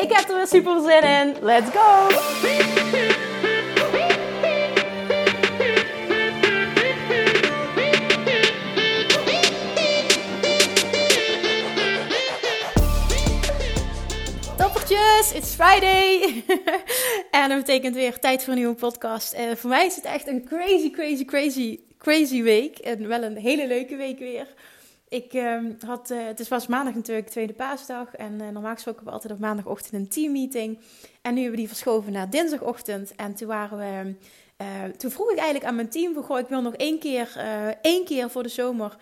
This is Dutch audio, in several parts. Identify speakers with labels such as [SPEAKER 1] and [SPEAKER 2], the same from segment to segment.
[SPEAKER 1] Ik heb er weer super zin in. Let's go! Toppertjes, it's Friday! en dat betekent weer tijd voor een nieuwe podcast. Uh, voor mij is het echt een crazy, crazy, crazy, crazy week. En wel een hele leuke week weer. Ik uh, had, uh, het was maandag natuurlijk, tweede paasdag. En uh, normaal gesproken hebben we altijd op maandagochtend een teammeeting. En nu hebben we die verschoven naar dinsdagochtend. En toen waren we. Uh, toen vroeg ik eigenlijk aan mijn team: goh, ik wil nog één keer, één keer voor de zomer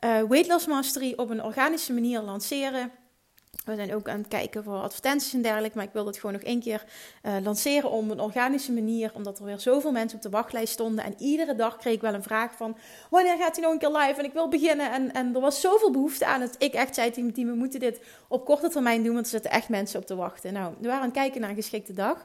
[SPEAKER 1] Weight Loss Mastery op een organische manier lanceren. We zijn ook aan het kijken voor advertenties en dergelijke. Maar ik wil het gewoon nog één keer uh, lanceren op een organische manier. Omdat er weer zoveel mensen op de wachtlijst stonden. En iedere dag kreeg ik wel een vraag van... Wanneer gaat hij nog een keer live? En ik wil beginnen. En, en er was zoveel behoefte aan het. Ik echt zei tegen team, we moeten dit op korte termijn doen. Want er zitten echt mensen op te wachten. Nou, we waren aan het kijken naar een geschikte dag.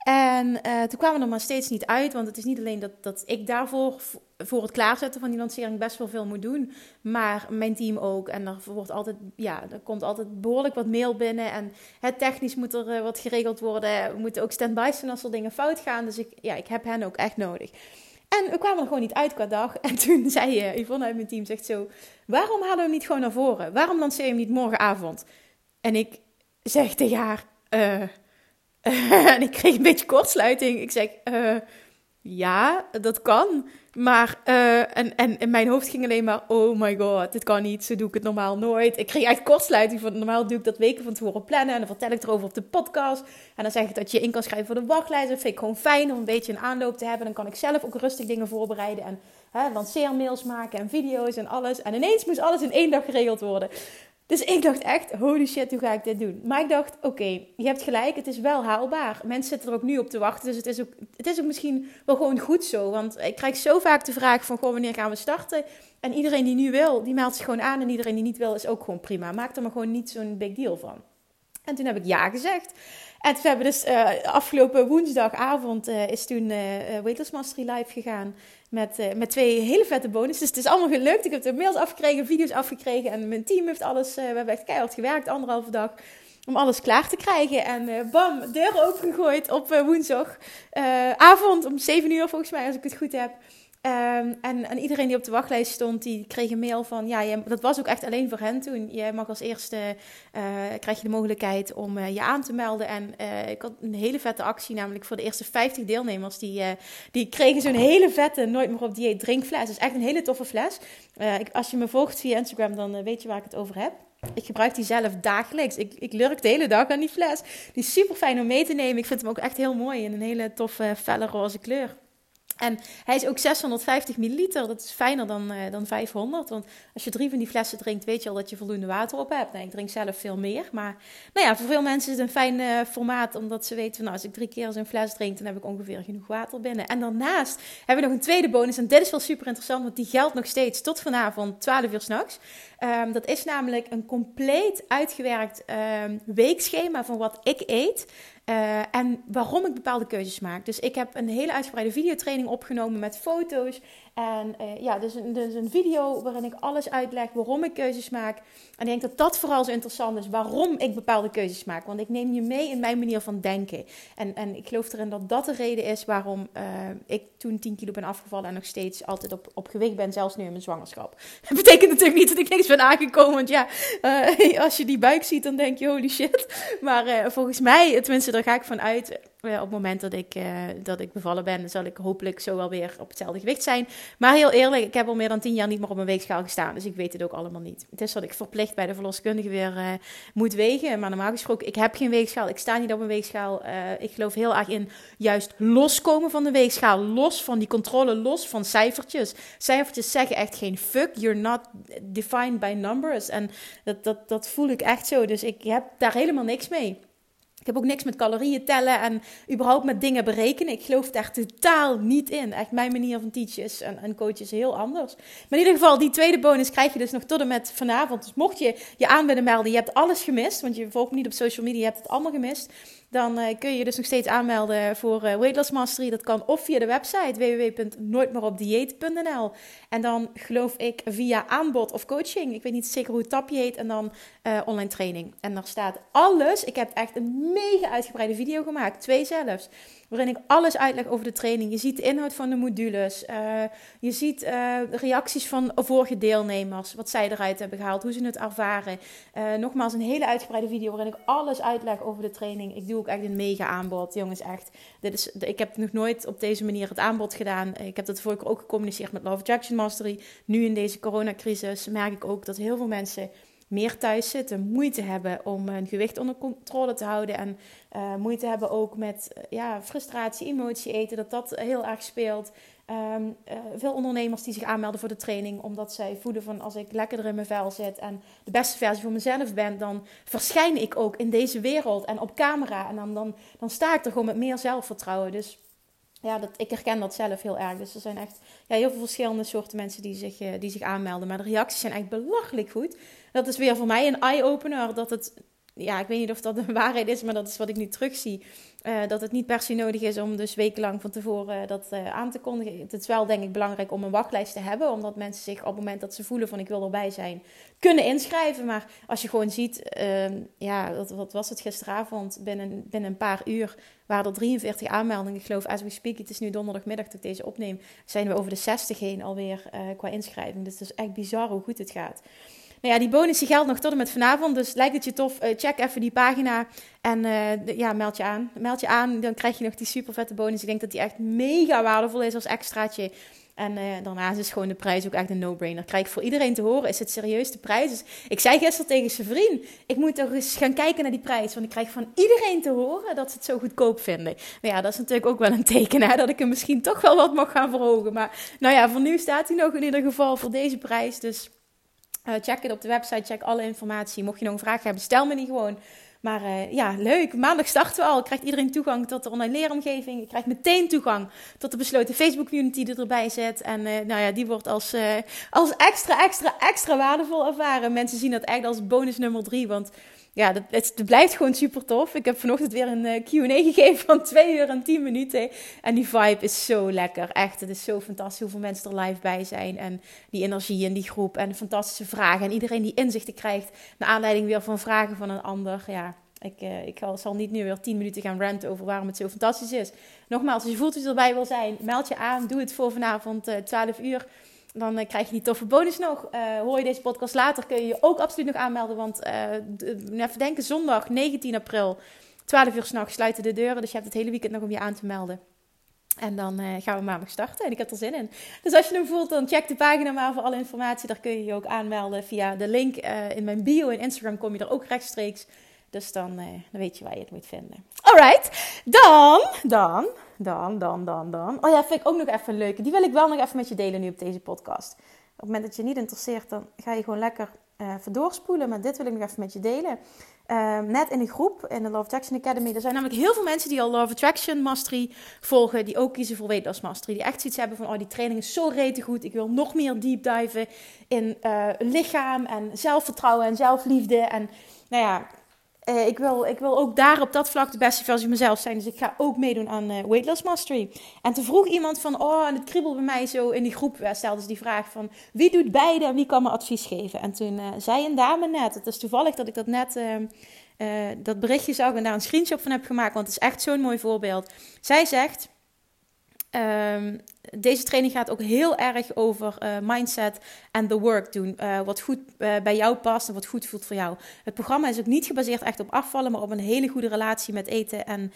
[SPEAKER 1] En uh, toen kwamen we er maar steeds niet uit. Want het is niet alleen dat, dat ik daarvoor voor het klaarzetten van die lancering best wel veel moet doen. Maar mijn team ook. En er, wordt altijd, ja, er komt altijd behoorlijk wat mail binnen. En het technisch moet er uh, wat geregeld worden. We moeten ook stand-by zijn als er dingen fout gaan. Dus ik, ja, ik heb hen ook echt nodig. En we kwamen er gewoon niet uit qua dag. En toen zei uh, Yvonne uit mijn team, zegt zo... Waarom halen we hem niet gewoon naar voren? Waarom lanceer je hem niet morgenavond? En ik zeg tegen haar... en ik kreeg een beetje kortsluiting. Ik zeg, uh, ja, dat kan. Maar, uh, en, en in mijn hoofd ging alleen maar, oh my god, dit kan niet, zo doe ik het normaal nooit. Ik kreeg echt kortsluiting, van normaal doe ik dat weken van tevoren plannen. En dan vertel ik erover op de podcast. En dan zeg ik dat je in kan schrijven voor de wachtlijst. Dat vind ik gewoon fijn om een beetje een aanloop te hebben. Dan kan ik zelf ook rustig dingen voorbereiden en lanceermails maken en video's en alles. En ineens moest alles in één dag geregeld worden. Dus ik dacht echt, holy shit, hoe ga ik dit doen? Maar ik dacht, oké, je hebt gelijk, het is wel haalbaar. Mensen zitten er ook nu op te wachten, dus het is ook, het is ook misschien wel gewoon goed zo. Want ik krijg zo vaak de vraag van, wanneer gaan we starten? En iedereen die nu wil, die meldt zich gewoon aan. En iedereen die niet wil, is ook gewoon prima. Maak er maar gewoon niet zo'n big deal van. En toen heb ik ja gezegd. En we hebben dus uh, afgelopen woensdagavond uh, is toen uh, Mastery live gegaan. Met, met twee hele vette bonussen. Dus het is allemaal gelukt. Ik heb de mails afgekregen, video's afgekregen. En mijn team heeft alles. we hebben echt keihard gewerkt, anderhalve dag. Om alles klaar te krijgen. En bam, deur opengegooid op woensdagavond om 7 uur volgens mij, als ik het goed heb. Um, en, en, iedereen die op de wachtlijst stond, die kreeg een mail van, ja, dat was ook echt alleen voor hen toen. Je mag als eerste, uh, krijg je de mogelijkheid om uh, je aan te melden. En uh, ik had een hele vette actie, namelijk voor de eerste 50 deelnemers. Die, die kregen zo'n hele vette, nooit meer op dieet drinkfles. Is echt een hele toffe fles. Ik, als je me volgt via Instagram, dan weet je waar ik het over heb. Ik gebruik die zelf dagelijks. Ik, ik lurk de hele dag aan die fles. Die is super fijn om mee te nemen. Ik vind hem ook echt heel mooi in een hele toffe, felle roze kleur. En hij is ook 650 milliliter. Dat is fijner dan, uh, dan 500. Want als je drie van die flessen drinkt, weet je al dat je voldoende water op hebt. Nee, ik drink zelf veel meer. Maar nou ja, voor veel mensen is het een fijn uh, formaat. Omdat ze weten, nou, als ik drie keer zo'n fles drink, dan heb ik ongeveer genoeg water binnen. En daarnaast hebben we nog een tweede bonus. En dit is wel super interessant, want die geldt nog steeds tot vanavond 12 uur s'nachts. Um, dat is namelijk een compleet uitgewerkt um, weekschema van wat ik eet. Uh, en waarom ik bepaalde keuzes maak. Dus ik heb een hele uitgebreide videotraining opgenomen met foto's en uh, ja, dus een, dus een video waarin ik alles uitleg waarom ik keuzes maak. En ik denk dat dat vooral zo interessant is, waarom ik bepaalde keuzes maak. Want ik neem je mee in mijn manier van denken. En, en ik geloof erin dat dat de reden is waarom uh, ik toen 10 kilo ben afgevallen en nog steeds altijd op, op gewicht ben, zelfs nu in mijn zwangerschap. Dat betekent natuurlijk niet dat ik niks ben aangekomen, want ja, uh, als je die buik ziet, dan denk je holy shit. Maar volgens mij, tenminste daar ga ik van uit, op het moment dat ik, dat ik bevallen ben, zal ik hopelijk zo wel weer op hetzelfde gewicht zijn. Maar heel eerlijk, ik heb al meer dan tien jaar niet meer op een weegschaal gestaan. Dus ik weet het ook allemaal niet. Het is dat ik verplicht bij de verloskundige weer uh, moet wegen. Maar normaal gesproken, ik heb geen weegschaal. Ik sta niet op een weegschaal. Ik geloof heel erg in juist loskomen van de weegschaal. Los van die controle, los van cijfertjes. Cijfertjes zeggen echt geen fuck. You're not defined by numbers. En dat, dat, dat voel ik echt zo. Dus ik heb daar helemaal niks mee. Ik heb ook niks met calorieën tellen en überhaupt met dingen berekenen. Ik geloof daar totaal niet in. Echt, mijn manier van teachen en, en coachen is heel anders. Maar in ieder geval, die tweede bonus krijg je dus nog tot en met vanavond. Dus mocht je je aan melden, je hebt alles gemist. Want je volgt me niet op social media, je hebt het allemaal gemist dan uh, kun je dus nog steeds aanmelden voor uh, Weight Loss Mastery. Dat kan of via de website www.nooitmeeropdieet.nl en dan geloof ik via aanbod of coaching. Ik weet niet zeker hoe het tapje heet. En dan uh, online training. En daar staat alles. Ik heb echt een mega uitgebreide video gemaakt. Twee zelfs waarin ik alles uitleg over de training. Je ziet de inhoud van de modules. Uh, je ziet uh, reacties van vorige deelnemers, wat zij eruit hebben gehaald, hoe ze het ervaren. Uh, nogmaals, een hele uitgebreide video waarin ik alles uitleg over de training. Ik doe ook echt een mega aanbod, jongens, echt. Dit is, ik heb nog nooit op deze manier het aanbod gedaan. Ik heb dat vorige keer ook gecommuniceerd met Love Attraction Mastery. Nu in deze coronacrisis merk ik ook dat heel veel mensen meer thuis zitten, moeite hebben om hun gewicht onder controle te houden en uh, moeite hebben ook met uh, ja, frustratie, emotie eten, dat dat heel erg speelt. Um, uh, veel ondernemers die zich aanmelden voor de training, omdat zij voelen van als ik lekkerder in mijn vel zit en de beste versie van mezelf ben, dan verschijn ik ook in deze wereld en op camera. En dan, dan, dan sta ik er gewoon met meer zelfvertrouwen. Dus ja, dat, ik herken dat zelf heel erg. Dus er zijn echt ja, heel veel verschillende soorten mensen die zich, die zich aanmelden. Maar de reacties zijn echt belachelijk goed. Dat is weer voor mij een eye-opener. Dat het ja, ik weet niet of dat een waarheid is, maar dat is wat ik nu terugzie. Uh, dat het niet per se nodig is om dus wekenlang van tevoren dat uh, aan te kondigen. Het is wel denk ik belangrijk om een wachtlijst te hebben. Omdat mensen zich op het moment dat ze voelen van ik wil erbij zijn, kunnen inschrijven. Maar als je gewoon ziet, uh, ja, wat, wat, was het gisteravond? Binnen, binnen een paar uur waren er 43 aanmeldingen. Ik geloof, as we speak, het is nu donderdagmiddag dat ik deze opneem, zijn we over de 60 heen alweer qua inschrijving. Dus het is echt bizar hoe goed het gaat. Nou ja, die bonus die geldt nog tot en met vanavond. Dus lijkt het je tof, uh, check even die pagina en uh, ja, meld je aan. Meld je aan, dan krijg je nog die super vette bonus. Ik denk dat die echt mega waardevol is als extraatje. En uh, daarnaast is gewoon de prijs ook echt een no-brainer. Krijg voor iedereen te horen, is het serieus de prijs? Dus ik zei gisteren tegen zijn vriend, ik moet toch eens gaan kijken naar die prijs. Want ik krijg van iedereen te horen dat ze het zo goedkoop vinden. Nou ja, dat is natuurlijk ook wel een teken, hè, dat ik hem misschien toch wel wat mag gaan verhogen. Maar nou ja, voor nu staat hij nog in ieder geval voor deze prijs. Dus uh, check het op de website, check alle informatie. Mocht je nog een vraag hebben, stel me die gewoon. Maar uh, ja, leuk. Maandag starten we al. Krijgt iedereen toegang tot de online leeromgeving. Je krijgt meteen toegang tot de besloten Facebook community die erbij zit. En uh, nou ja, die wordt als, als extra, extra, extra waardevol ervaren. Mensen zien dat echt als bonus nummer drie. Want ja, het, het, blijft gewoon super tof. Ik heb vanochtend weer een uh, Q&A gegeven van 2 uur en 10 minuten. En die vibe is zo lekker. Echt, het is zo fantastisch hoeveel mensen er live bij zijn. En die energie in die groep en fantastische vragen. En iedereen die inzichten krijgt naar aanleiding weer van vragen van een ander. Ja, ik, uh, ik zal niet nu weer 10 minuten gaan ranten over waarom het zo fantastisch is. Nogmaals, als je voelt dat je erbij wil zijn, meld je aan. Doe het voor vanavond uh, 12 uur. Dan uh, krijg je die toffe bonus nog. Uh, hoor je deze podcast later, kun je je ook absoluut nog aanmelden. Want uh, even denken, zondag 19 april, 12 uur s'nachts sluiten de deuren. Dus je hebt het hele weekend nog om je aan te melden. En dan gaan we maandag starten. En ik heb er zin in. Dus als je hem voelt, dan check de pagina maar voor alle informatie. Daar kun je je ook aanmelden via de link in mijn bio. In Instagram kom je er ook rechtstreeks. Dus dan, dan weet je waar je het moet vinden. Alright, dan, dan dan, dan, dan, dan. Oh ja, vind ik ook nog even leuk. Die wil ik wel nog even met je delen nu op deze podcast. Op het moment dat je niet interesseert, dan ga je gewoon lekker uh, verdoorspoelen. Maar dit wil ik nog even met je delen. Uh, net in de groep, in de Love Attraction Academy. Er zijn namelijk heel veel mensen die al Love Attraction Mastery volgen. Die ook kiezen voor Weight Mastery. Die echt zoiets hebben van, oh die training is zo rete goed. Ik wil nog meer deep diven in uh, lichaam en zelfvertrouwen en zelfliefde. En nou ja, uh, ik, wil, ik wil ook daar op dat vlak de beste versie mezelf zijn. Dus ik ga ook meedoen aan uh, Weight Loss Mastery. En toen vroeg iemand van, oh, en het kriebelde bij mij zo in die groep. Uh, stelde ze die vraag van, wie doet beide en wie kan me advies geven? En toen zei een dame net, het is toevallig dat ik dat net, dat berichtje zag en daar een screenshot van heb gemaakt. Want het is echt zo'n mooi voorbeeld. Zij zegt... Um, deze training gaat ook heel erg over uh, mindset en the work doen. Uh, wat goed uh, bij jou past en wat goed voelt voor jou. Het programma is ook niet gebaseerd echt op afvallen, maar op een hele goede relatie met eten en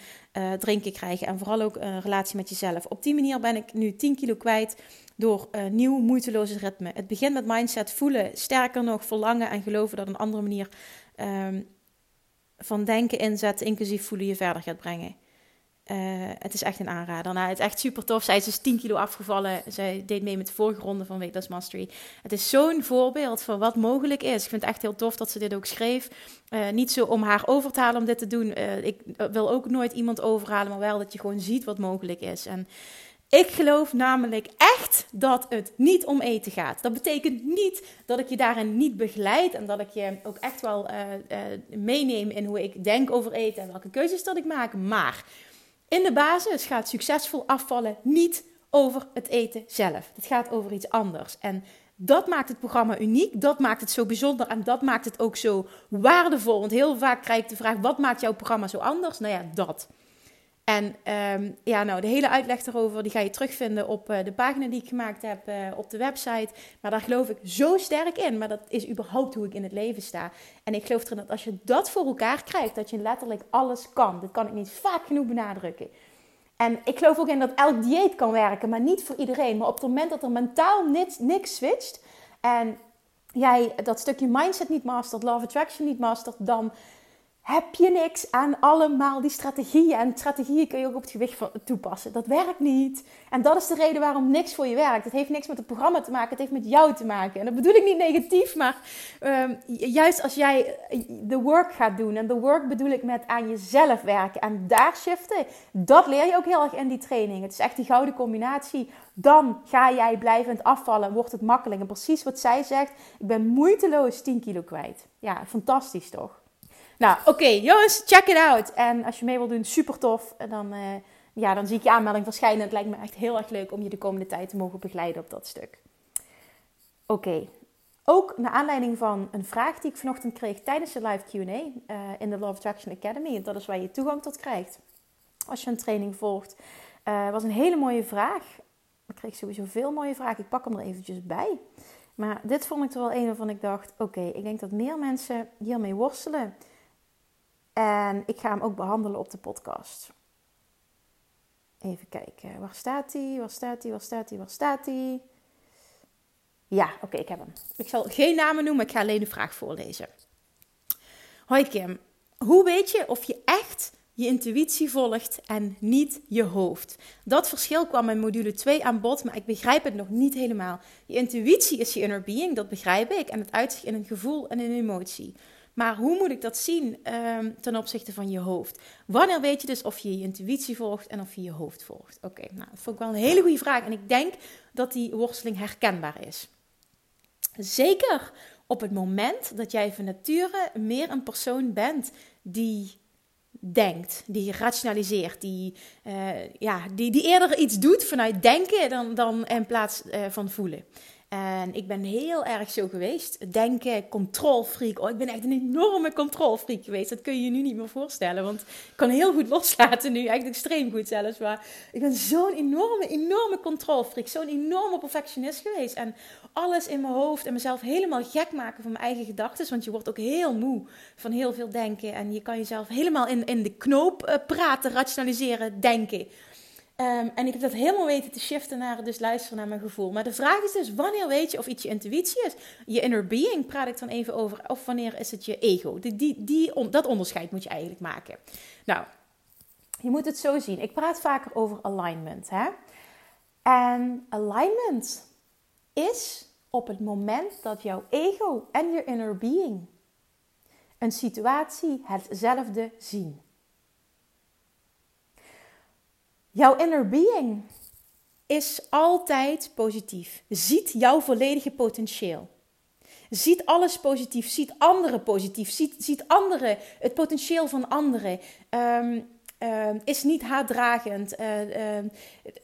[SPEAKER 1] drinken krijgen. En vooral ook een relatie met jezelf. Op die manier ben ik nu 10 kilo kwijt door nieuw moeiteloze ritme. Het begint met mindset voelen, sterker nog verlangen en geloven dat een andere manier um, van denken inzetten, inclusief voelen, je verder gaat brengen. Uh, het is echt een aanrader. Nou, het is echt super tof. Zij is dus 10 kilo afgevallen. Zij deed mee met de vorige ronde van Weightless Mastery. Het is zo'n voorbeeld van wat mogelijk is. Ik vind het echt heel tof dat ze dit ook schreef. Uh, niet zo om haar over te halen om dit te doen. Uh, ik wil ook nooit iemand overhalen, maar wel dat je gewoon ziet wat mogelijk is. En ik geloof namelijk echt dat het niet om eten gaat. Dat betekent niet dat ik je daarin niet begeleid en dat ik je ook echt wel meeneem in hoe ik denk over eten en welke keuzes dat ik maak. Maar in de basis gaat succesvol afvallen niet over het eten zelf. Het gaat over iets anders. En dat maakt het programma uniek, dat maakt het zo bijzonder en dat maakt het ook zo waardevol. Want heel vaak krijg ik de vraag: wat maakt jouw programma zo anders? Nou ja, dat. En um, ja, nou, de hele uitleg daarover die ga je terugvinden op uh, de pagina die ik gemaakt heb uh, op de website. Maar daar geloof ik zo sterk in. Maar dat is überhaupt hoe ik in het leven sta. En ik geloof erin dat als je dat voor elkaar krijgt, dat je letterlijk alles kan. Dat kan ik niet vaak genoeg benadrukken. En ik geloof ook in dat elk dieet kan werken, maar niet voor iedereen. Maar op het moment dat er mentaal niks, niks switcht en jij dat stukje mindset niet mastert, love attraction niet mastert, dan heb je niks aan allemaal die strategieën. En strategieën kun je ook op het gewicht toepassen. Dat werkt niet. En dat is de reden waarom niks voor je werkt. Het heeft niks met het programma te maken, het heeft met jou te maken. En dat bedoel ik niet negatief, maar um, juist als jij de work gaat doen. En de work bedoel ik met aan jezelf werken en daar shiften. Dat leer je ook heel erg in die training. Het is echt die gouden combinatie. Dan ga jij blijvend afvallen, wordt het makkelijk. En precies wat zij zegt, ik ben moeiteloos 10 kilo kwijt. Ja, fantastisch toch? Nou, oké, jongens, check it out. En als je mee wilt doen, super tof. En dan, uh, ja, dan zie ik je aanmelding verschijnen. Het lijkt me echt heel erg leuk om je de komende tijd te mogen begeleiden op dat stuk. Oké, ook naar aanleiding van een vraag die ik vanochtend kreeg tijdens de live QA eh, in de Love Attraction Academy. Dat is waar je toegang tot krijgt als je een training volgt. Uh, was een hele mooie vraag. Ik kreeg sowieso veel mooie vragen. Ik pak hem er eventjes bij. Maar dit vond ik er wel een waarvan ik dacht: oké, ik denk dat meer mensen hiermee worstelen. En ik ga hem ook behandelen op de podcast. Even kijken. Waar staat hij? Waar staat hij? Waar staat hij? Waar staat hij? Ja, oké, ik heb hem. Ik zal geen namen noemen, ik ga alleen de vraag voorlezen. Hoi Kim, hoe weet je of je echt je intuïtie volgt en niet je hoofd? Dat verschil kwam in module 2 aan bod, maar ik begrijp het nog niet helemaal. Je intuïtie is je inner being, dat begrijp ik, en het uitzicht in een gevoel en een emotie. Maar hoe moet ik dat zien um, ten opzichte van je hoofd? Wanneer weet je dus of je je intuïtie volgt en of je je hoofd volgt? Oké, nou, dat vond ik wel een hele goede vraag. En ik denk dat die worsteling herkenbaar is. Zeker op het moment dat jij van nature meer een persoon bent die denkt, die rationaliseert, die, uh, ja, die, die eerder iets doet vanuit denken dan, dan in plaats uh, van voelen. En ik ben heel erg zo geweest. Denken, controlfreak. Oh, ik ben echt een enorme controlfreak geweest. Dat kun je je nu niet meer voorstellen. Want ik kan heel goed loslaten nu. Echt extreem goed zelfs. Maar ik ben zo'n enorme, enorme controlfreak. Zo'n enorme perfectionist geweest. En alles in mijn hoofd en mezelf helemaal gek maken van mijn eigen gedachten. Want je wordt ook heel moe van heel veel denken. En je kan jezelf helemaal in, in de knoop uh, praten, rationaliseren, denken. Um, en ik heb dat helemaal weten te shiften naar dus luisteren naar mijn gevoel. Maar de vraag is dus, wanneer weet je of iets je intuïtie is? Je inner being praat ik dan even over. Of wanneer is het je ego? Die, die, dat onderscheid moet je eigenlijk maken. Nou, je moet het zo zien. Ik praat vaker over alignment. Hè? En alignment is op het moment dat jouw ego en je inner being een situatie hetzelfde zien. Jouw inner being is altijd positief. Ziet jouw volledige potentieel. Ziet alles positief, ziet anderen positief, ziet, ziet anderen, het potentieel van anderen. Um, is niet haatdragend. Uh,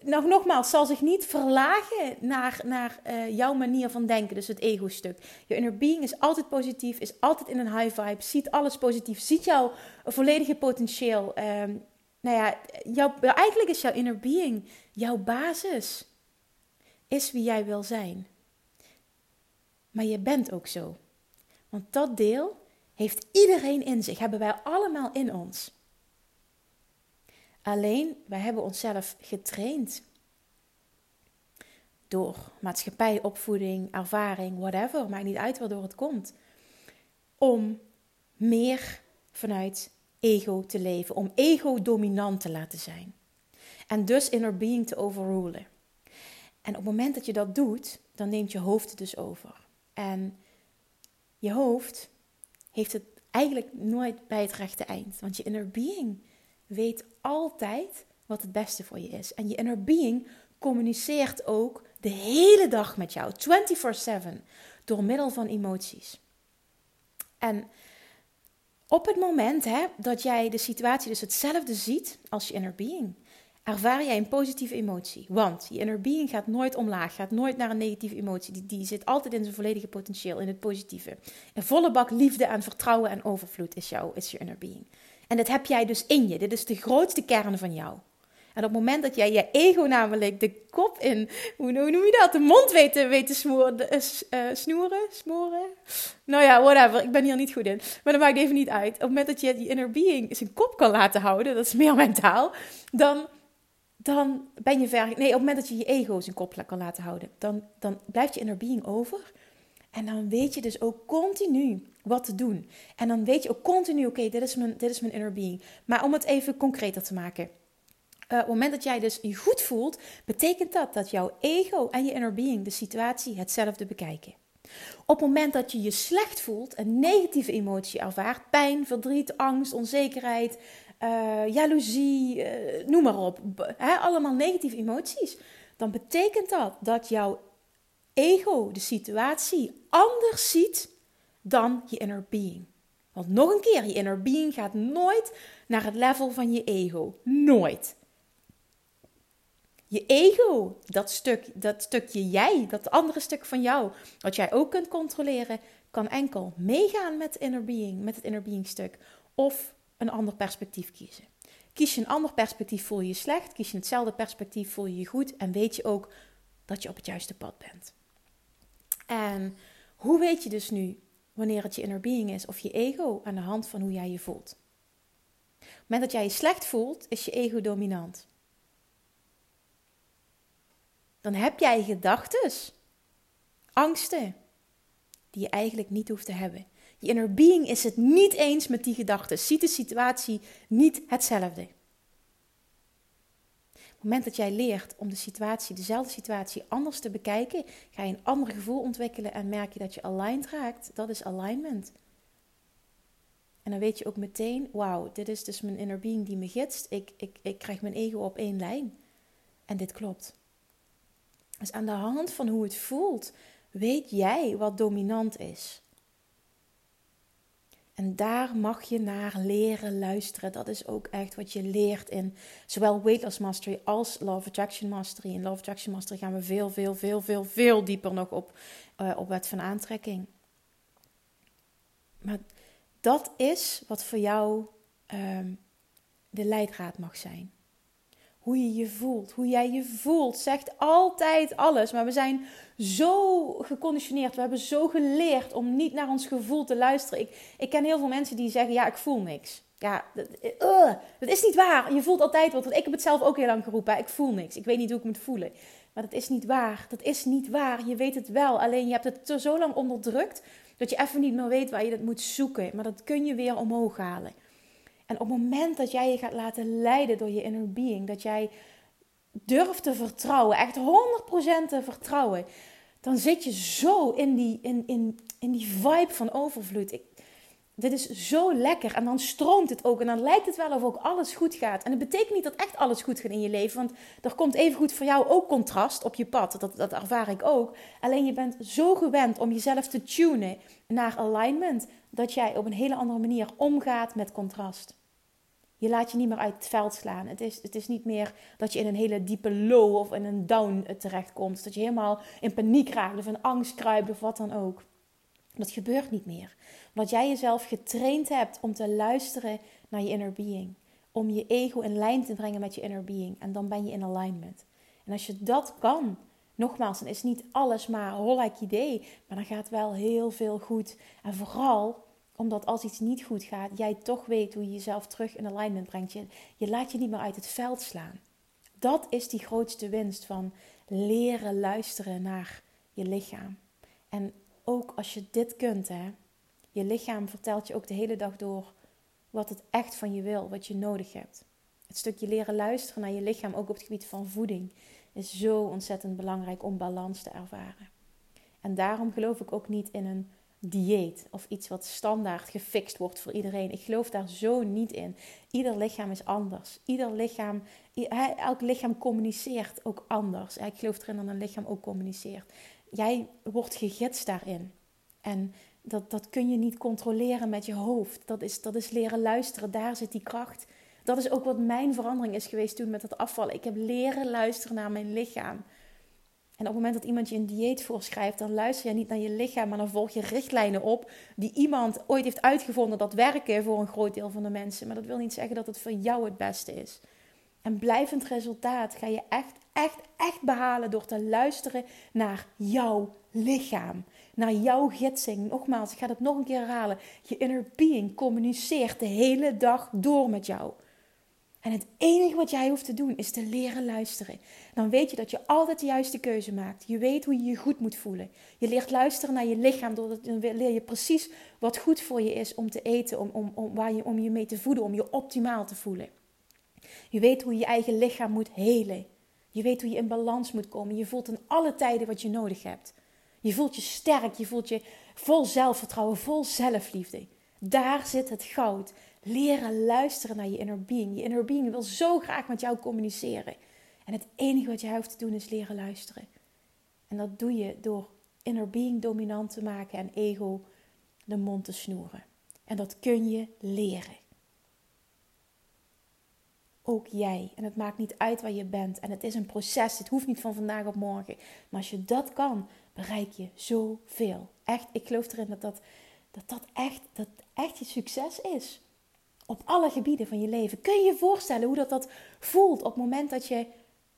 [SPEAKER 1] nog, nogmaals, zal zich niet verlagen naar, naar uh, jouw manier van denken, dus het ego-stuk. Je inner being is altijd positief, is altijd in een high vibe, ziet alles positief, ziet jouw volledige potentieel. Nou ja, jouw, eigenlijk is jouw inner being jouw basis. Is wie jij wil zijn. Maar je bent ook zo. Want dat deel heeft iedereen in zich, hebben wij allemaal in ons. Alleen, wij hebben onszelf getraind. Door maatschappij, opvoeding, ervaring, whatever, maakt niet uit waardoor het komt. Om meer vanuit ego te leven, om ego dominant te laten zijn. En dus inner being te overrulen. En op het moment dat je dat doet, dan neemt je hoofd het dus over. En je hoofd heeft het eigenlijk nooit bij het rechte eind. Want je inner being weet altijd wat het beste voor je is. En je inner being communiceert ook de hele dag met jou, 24/7, door middel van emoties. En op het moment hè, dat jij de situatie dus hetzelfde ziet als je inner being, ervaar jij een positieve emotie. Want je inner being gaat nooit omlaag, gaat nooit naar een negatieve emotie. Die, die zit altijd in zijn volledige potentieel, in het positieve. Een volle bak liefde en vertrouwen en overvloed is, jou, is je inner being. En dat heb jij dus in je. Dit is de grootste kern van jou. En op het moment dat jij je ego namelijk de kop in, hoe noem je dat, de mond weet te, smoren, uh, snoeren, smoren. Nou ja, whatever, ik ben hier niet goed in. Maar dat maakt even niet uit. Op het moment dat je inner being zijn kop kan laten houden, dat is meer mentaal, dan, dan ben je ver. Nee, op het moment dat je je ego zijn kop kan laten houden, dan, dan blijft je inner being over. En dan weet je dus ook continu wat te doen. En dan weet je ook continu, oké, dit, is mijn, dit is mijn inner being. Maar om het even concreter te maken. Uh, op het moment dat jij dus je goed voelt, betekent dat dat jouw ego en je inner being de situatie hetzelfde bekijken. Op het moment dat je je slecht voelt, een negatieve emotie ervaart, pijn, verdriet, angst, onzekerheid, uh, jaloezie, uh, noem maar op, allemaal negatieve emoties, dan betekent dat dat jouw ego de situatie anders ziet dan je inner being. Want nog een keer, je inner being gaat nooit naar het level van je ego. Nooit. Je ego, dat, stuk, dat stukje jij, dat andere stuk van jou, wat jij ook kunt controleren, kan enkel meegaan met inner being, met het inner being stuk, of een ander perspectief kiezen. Kies je een ander perspectief, voel je je slecht. Kies je hetzelfde perspectief, voel je je goed. En weet je ook dat je op het juiste pad bent. En hoe weet je dus nu wanneer het je inner being is of je ego aan de hand van hoe jij je voelt? Op het moment dat jij je slecht voelt, is je ego dominant dan heb jij gedachten, angsten, die je eigenlijk niet hoeft te hebben. Je inner being is het niet eens met die gedachten, ziet de situatie niet hetzelfde. Op het moment dat jij leert om de situatie, dezelfde situatie anders te bekijken, ga je een ander gevoel ontwikkelen en merk je dat je aligned raakt. Dat is alignment. En dan weet je ook meteen, wauw, dit is dus mijn inner being die me gidst. Ik, ik, ik krijg mijn ego op één lijn. En dit klopt. Dus aan de hand van hoe het voelt, weet jij wat dominant is. En daar mag je naar leren luisteren. Dat is ook echt wat je leert in zowel Weight Loss Mastery als Love Attraction Mastery. In Love Attraction Mastery gaan we veel, veel, veel, veel, veel dieper nog op, uh, op wet van aantrekking. Maar dat is wat voor jou um, de leidraad mag zijn hoe je je voelt. Hoe jij je voelt zegt altijd alles. Maar we zijn zo geconditioneerd. We hebben zo geleerd om niet naar ons gevoel te luisteren. Ik, ik ken heel veel mensen die zeggen: Ja, ik voel niks. Ja, dat, uh, dat is niet waar. Je voelt altijd wat. Want ik heb het zelf ook heel lang geroepen. Ik voel niks. Ik weet niet hoe ik moet voelen. Maar dat is niet waar. Dat is niet waar. Je weet het wel. Alleen je hebt het zo lang onderdrukt dat je even niet meer weet waar je dat moet zoeken. Maar dat kun je weer omhoog halen. En op het moment dat jij je gaat laten leiden door je inner being, dat jij durft te vertrouwen, echt 100% te vertrouwen, dan zit je zo in die, in, in, in die vibe van overvloed. Ik, dit is zo lekker. En dan stroomt het ook. En dan lijkt het wel of ook alles goed gaat. En het betekent niet dat echt alles goed gaat in je leven. Want er komt even goed voor jou ook contrast op je pad. Dat, dat ervaar ik ook. Alleen je bent zo gewend om jezelf te tunen naar alignment. Dat jij op een hele andere manier omgaat met contrast. Je laat je niet meer uit het veld slaan. Het is, het is niet meer dat je in een hele diepe low of in een down eh, terechtkomt. Dat je helemaal in paniek raakt of in angst kruipt of wat dan ook. Dat gebeurt niet meer. Omdat jij jezelf getraind hebt om te luisteren naar je inner being. Om je ego in lijn te brengen met je inner being. En dan ben je in alignment. En als je dat kan, nogmaals, dan is niet alles maar hollek idee. Maar dan gaat wel heel veel goed. En vooral omdat als iets niet goed gaat, jij toch weet hoe je jezelf terug in alignment brengt. Je, je laat je niet meer uit het veld slaan. Dat is die grootste winst van leren luisteren naar je lichaam. En ook als je dit kunt, hè, je lichaam vertelt je ook de hele dag door wat het echt van je wil, wat je nodig hebt. Het stukje leren luisteren naar je lichaam, ook op het gebied van voeding, is zo ontzettend belangrijk om balans te ervaren. En daarom geloof ik ook niet in een dieet of iets wat standaard gefixt wordt voor iedereen. Ik geloof daar zo niet in. Ieder lichaam is anders. Ieder lichaam, elk lichaam communiceert ook anders. Ik geloof erin dat een lichaam ook communiceert. Jij wordt gegidst daarin. En dat, dat kun je niet controleren met je hoofd. Dat is, dat is leren luisteren. Daar zit die kracht. Dat is ook wat mijn verandering is geweest toen met het afvallen. Ik heb leren luisteren naar mijn lichaam. En op het moment dat iemand je een dieet voorschrijft, dan luister je niet naar je lichaam, maar dan volg je richtlijnen op die iemand ooit heeft uitgevonden dat werken voor een groot deel van de mensen. Maar dat wil niet zeggen dat het voor jou het beste is. En blijvend resultaat ga je echt, echt, echt behalen door te luisteren naar jouw lichaam. Naar jouw gidsing. Nogmaals, ik ga het nog een keer herhalen. Je inner being communiceert de hele dag door met jou. En het enige wat jij hoeft te doen is te leren luisteren. Dan weet je dat je altijd de juiste keuze maakt. Je weet hoe je je goed moet voelen. Je leert luisteren naar je lichaam. Doordat, dan leer je precies wat goed voor je is om te eten. Om, om, om, waar je, om je mee te voeden. Om je optimaal te voelen. Je weet hoe je eigen lichaam moet helen. Je weet hoe je in balans moet komen. Je voelt in alle tijden wat je nodig hebt. Je voelt je sterk. Je voelt je vol zelfvertrouwen. Vol zelfliefde. Daar zit het goud. Leren luisteren naar je inner being. Je inner being wil zo graag met jou communiceren. En het enige wat jij hoeft te doen is leren luisteren. En dat doe je door inner being dominant te maken en ego de mond te snoeren. En dat kun je leren. Ook jij. En het maakt niet uit waar je bent. En het is een proces. Het hoeft niet van vandaag op morgen. Maar als je dat kan, bereik je zoveel. Echt, ik geloof erin dat dat, dat, dat, echt, dat echt je succes is op alle gebieden van je leven. Kun je je voorstellen hoe dat, dat voelt op het moment dat je,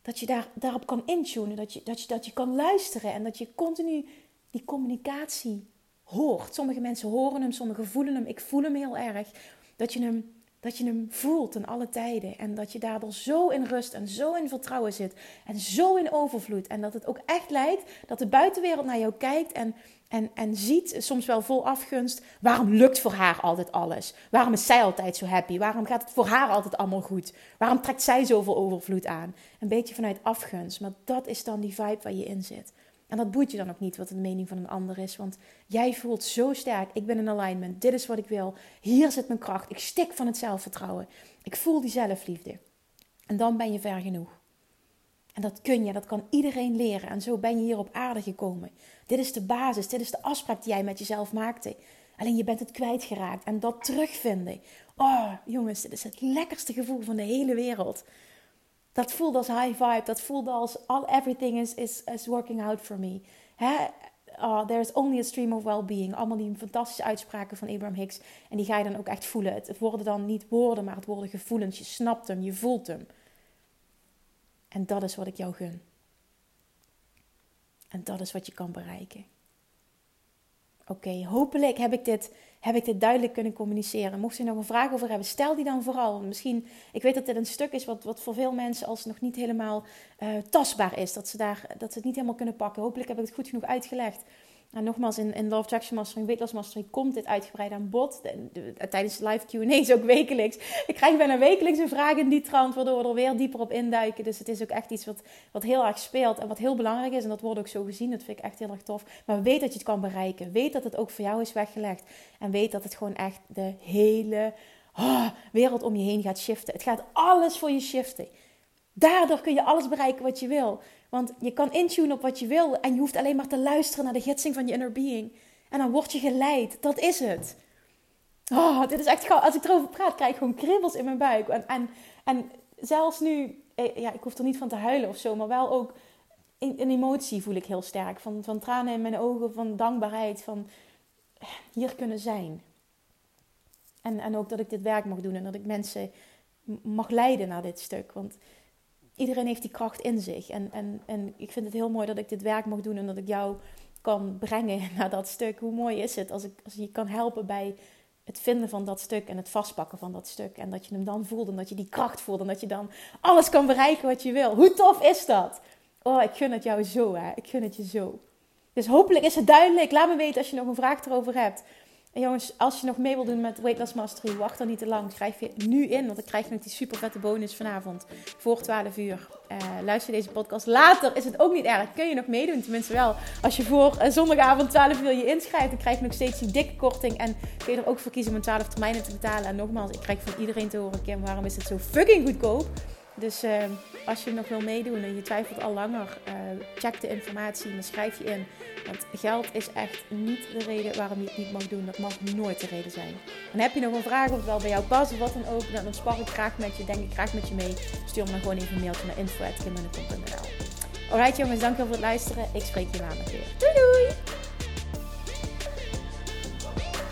[SPEAKER 1] dat je daar, daarop kan intunen, dat je, dat, je, dat je kan luisteren en dat je continu die communicatie hoort. Sommige mensen horen hem, sommigen voelen hem. Ik voel hem heel erg. Dat je hem dat je hem voelt in alle tijden. En dat je daardoor zo in rust en zo in vertrouwen zit. En zo in overvloed. En dat het ook echt lijkt dat de buitenwereld naar jou kijkt en, en, en ziet, soms wel vol afgunst. Waarom lukt voor haar altijd alles? Waarom is zij altijd zo happy? Waarom gaat het voor haar altijd allemaal goed? Waarom trekt zij zoveel overvloed aan? Een beetje vanuit afgunst. Maar dat is dan die vibe waar je in zit. En dat boeit je dan ook niet wat de mening van een ander is. Want jij voelt zo sterk. Ik ben in alignment. Dit is wat ik wil. Hier zit mijn kracht. Ik stik van het zelfvertrouwen. Ik voel die zelfliefde. En dan ben je ver genoeg. En dat kun je, dat kan iedereen leren. En zo ben je hier op aarde gekomen. Dit is de basis, dit is de afspraak die jij met jezelf maakte. Alleen je bent het kwijtgeraakt. En dat terugvinden. Oh, jongens, dit is het lekkerste gevoel van de hele wereld. Dat voelde als high vibe. Dat voelde als all, everything is, is, is working out for me. Hè? Oh, there's only a stream of well-being. Allemaal die fantastische uitspraken van Abraham Hicks. En die ga je dan ook echt voelen. Het worden dan niet woorden, maar het worden gevoelens. Je snapt hem, je voelt hem. En dat is wat ik jou gun. En dat is wat je kan bereiken. Oké, hopelijk heb ik, dit, heb ik dit duidelijk kunnen communiceren. Mocht je nog een vraag over hebben, stel die dan vooral. Misschien, ik weet dat dit een stuk is wat, wat voor veel mensen als nog niet helemaal uh, tastbaar is. Dat ze, daar, dat ze het niet helemaal kunnen pakken. Hopelijk heb ik het goed genoeg uitgelegd. En nogmaals, in, in Love Traction Mastering, Weight Mastering komt dit uitgebreid aan bod. tijdens de live Q&A's ook wekelijks. Ik krijg bijna wekelijks een vraag in die trant, waardoor we er weer dieper op induiken. Dus het is ook echt iets wat, wat heel erg speelt en wat heel belangrijk is. En dat wordt ook zo gezien, dat vind ik echt heel erg tof. Maar weet dat je het kan bereiken. Weet dat het ook voor jou is weggelegd. En weet dat het gewoon echt de hele oh, wereld om je heen gaat shiften. Het gaat alles voor je shiften. Daardoor kun je alles bereiken wat je wil. Want je kan intunen op wat je wil en je hoeft alleen maar te luisteren naar de gidsing van je inner being. En dan word je geleid. Dat is het. Oh, dit is echt gauw. Als ik erover praat, krijg ik gewoon kribbels in mijn buik. En, en, en zelfs nu, eh, ja, ik hoef er niet van te huilen of zo, maar wel ook een emotie voel ik heel sterk. Van, van tranen in mijn ogen, van dankbaarheid, van hier kunnen zijn. En, en ook dat ik dit werk mag doen en dat ik mensen mag leiden naar dit stuk. Want iedereen heeft die kracht in zich. En, en, en ik vind het heel mooi dat ik dit werk mag doen en dat ik jou kan brengen naar dat stuk. Hoe mooi is het als ik, als je kan helpen bij het vinden van dat stuk en het vastpakken van dat stuk. En dat je hem dan voelt en dat je die kracht voelt en dat je dan alles kan bereiken wat je wil. Hoe tof is dat? Oh, ik gun het jou zo, hè. Ik gun het je zo. Dus hopelijk is het duidelijk. Laat me weten als je nog een vraag erover hebt. En jongens, als je nog mee wil doen met Weight Loss Mastery, wacht dan niet te lang. Schrijf je nu in, want dan krijg je nog die super vette bonus vanavond voor 12 uur. Uh, luister deze podcast. Later is het ook niet erg. Kun je nog meedoen, tenminste wel. Als je voor uh, zondagavond 12 uur je inschrijft, dan krijg je nog steeds die dikke korting. En kun je er ook voor kiezen om 12 termijnen te betalen. En nogmaals, ik krijg van iedereen te horen, Kim, waarom is het zo fucking goedkoop? Dus uh, als je nog wil meedoen en je twijfelt al langer, uh, check de informatie en schrijf je in. Want geld is echt niet de reden waarom je het niet mag doen. Dat mag nooit de reden zijn. En heb je nog een vraag of het wel bij jou past of wat dan ook, dan spar ik graag met je, denk ik graag met je mee. Stuur me dan gewoon even een mailtje naar info.kimmunnekom.nl Alright jongens, dankjewel voor het luisteren. Ik spreek je maandag weer. Doei doei!